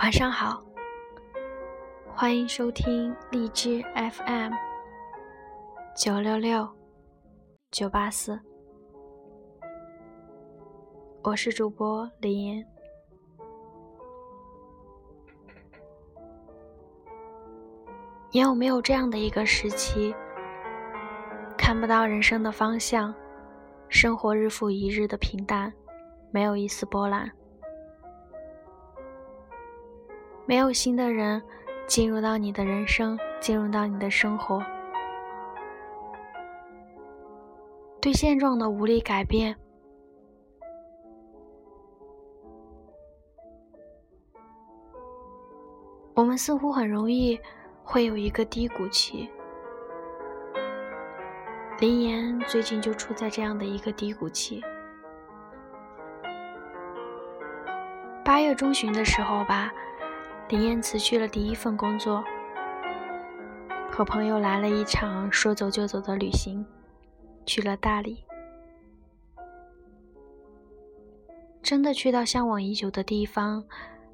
晚上好，欢迎收听荔枝 FM 九六六九八四，我是主播林。岩。你有没有这样的一个时期，看不到人生的方向，生活日复一日的平淡，没有一丝波澜，没有新的人进入到你的人生，进入到你的生活，对现状的无力改变，我们似乎很容易。会有一个低谷期，林岩最近就处在这样的一个低谷期。八月中旬的时候吧，林燕辞去了第一份工作，和朋友来了一场说走就走的旅行，去了大理。真的去到向往已久的地方，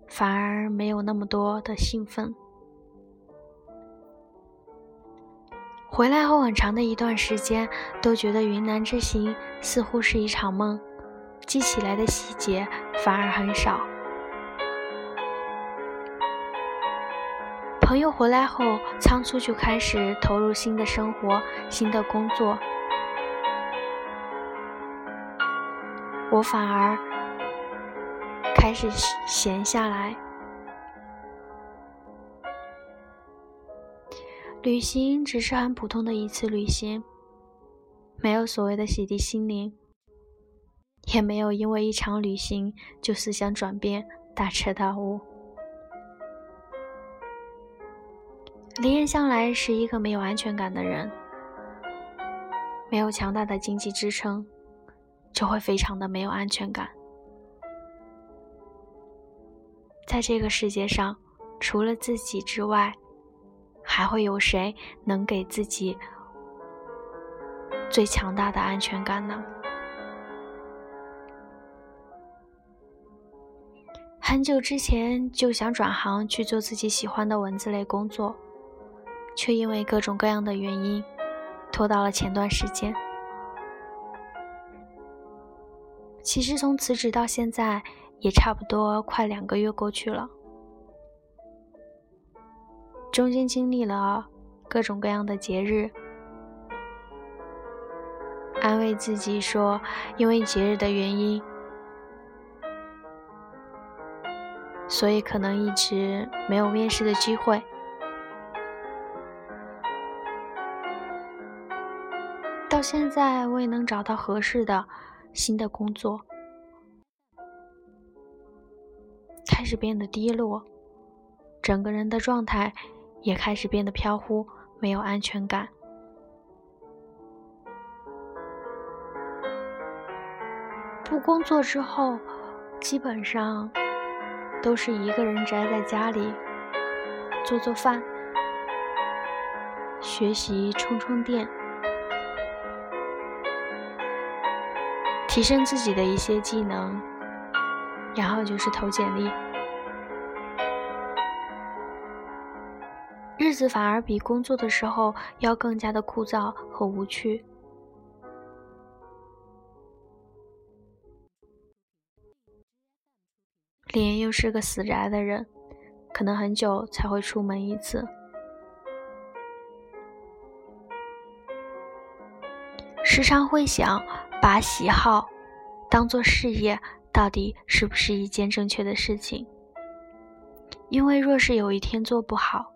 反而没有那么多的兴奋。回来后很长的一段时间，都觉得云南之行似乎是一场梦，记起来的细节反而很少。朋友回来后，仓促就开始投入新的生活、新的工作，我反而开始闲下来。旅行只是很普通的一次旅行，没有所谓的洗涤心灵，也没有因为一场旅行就思想转变、大彻大悟。林燕向来是一个没有安全感的人，没有强大的经济支撑，就会非常的没有安全感。在这个世界上，除了自己之外，还会有谁能给自己最强大的安全感呢？很久之前就想转行去做自己喜欢的文字类工作，却因为各种各样的原因拖到了前段时间。其实从辞职到现在也差不多快两个月过去了。中间经历了各种各样的节日，安慰自己说，因为节日的原因，所以可能一直没有面试的机会。现在未能找到合适的新的工作，开始变得低落，整个人的状态。也开始变得飘忽，没有安全感。不工作之后，基本上都是一个人宅在家里，做做饭，学习充充电，提升自己的一些技能，然后就是投简历。日子反而比工作的时候要更加的枯燥和无趣。脸又是个死宅的人，可能很久才会出门一次。时常会想，把喜好当做事业，到底是不是一件正确的事情？因为若是有一天做不好，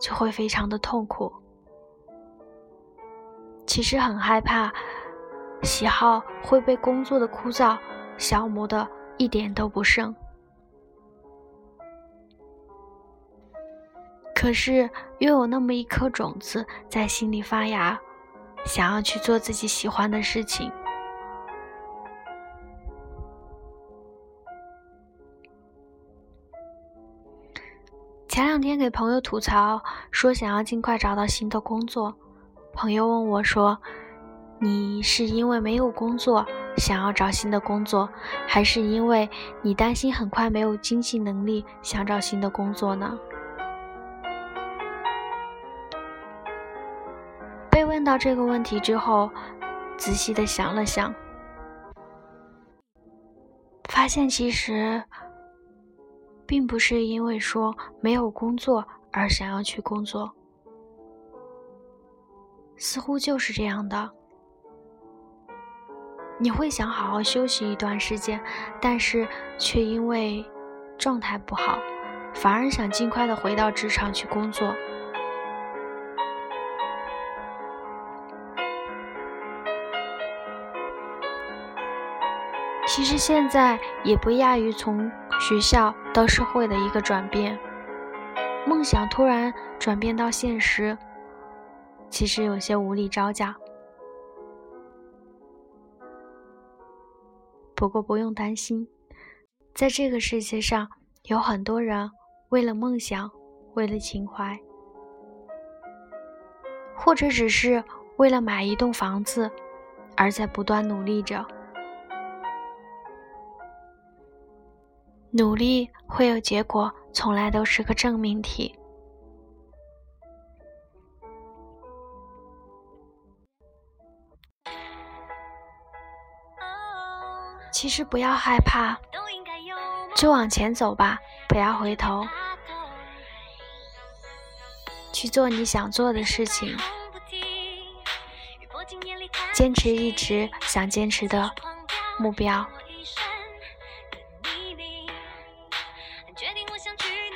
就会非常的痛苦。其实很害怕，喜好会被工作的枯燥消磨的一点都不剩。可是又有那么一颗种子在心里发芽，想要去做自己喜欢的事情。前两天给朋友吐槽说想要尽快找到新的工作，朋友问我说：“你是因为没有工作想要找新的工作，还是因为你担心很快没有经济能力想找新的工作呢？被问到这个问题之后，仔细的想了想，发现其实并不是因为说没有工作而想要去工作，似乎就是这样的。你会想好好休息一段时间，但是却因为状态不好，反而想尽快的回到职场去工作。其实现在也不亚于从学校到社会的一个转变，梦想突然转变到现实，其实有些无力招架。不过不用担心，在这个世界上，有很多人为了梦想，为了情怀，或者只是为了买一栋房子，而在不断努力着。努力会有结果，从来都是个正命题。其实不要害怕，就往前走吧，不要回头，去做你想做的事情，坚持一直想坚持的目标，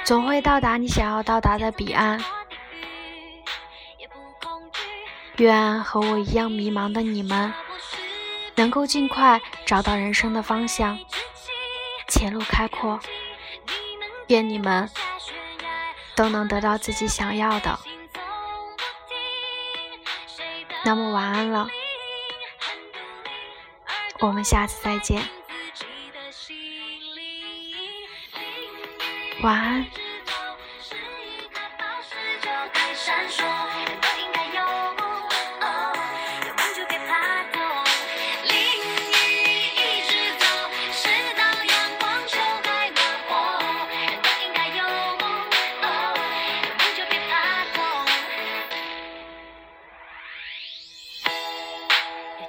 总会到达你想要到达的彼岸。愿和我一样迷茫的你们。能够尽快找到人生的方向，前路开阔。愿你们都能得到自己想要的。那么晚安了，我们下次再见。晚安。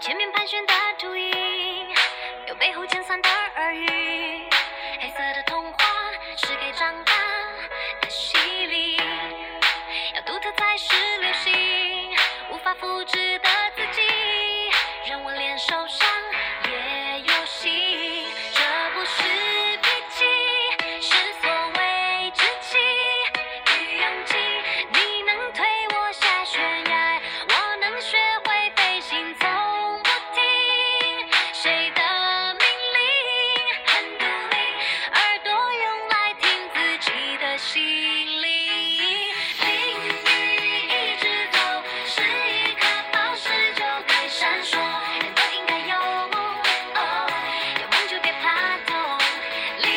前面盘旋的秃鹰，有背后尖酸的耳语。心灵淋雨，一直走，是一颗宝石，就该闪烁。人都应该有梦，有梦就别怕痛。淋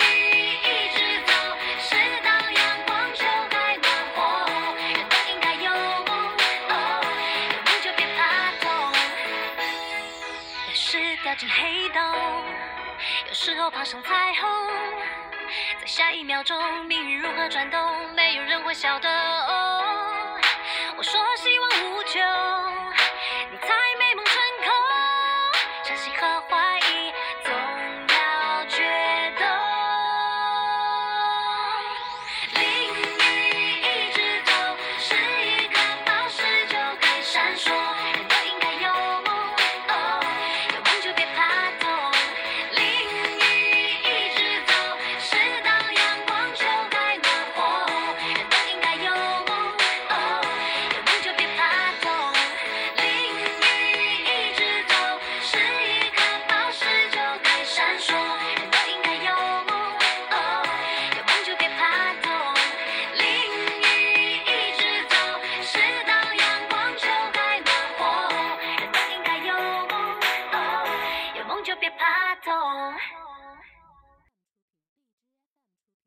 雨一直走，是道阳光，就该暖和。人都应该有梦，有梦就别怕痛。有时掉进黑洞，有时候爬上彩虹。在下一秒钟，命运如何转动，没有人会晓得。哦我说希望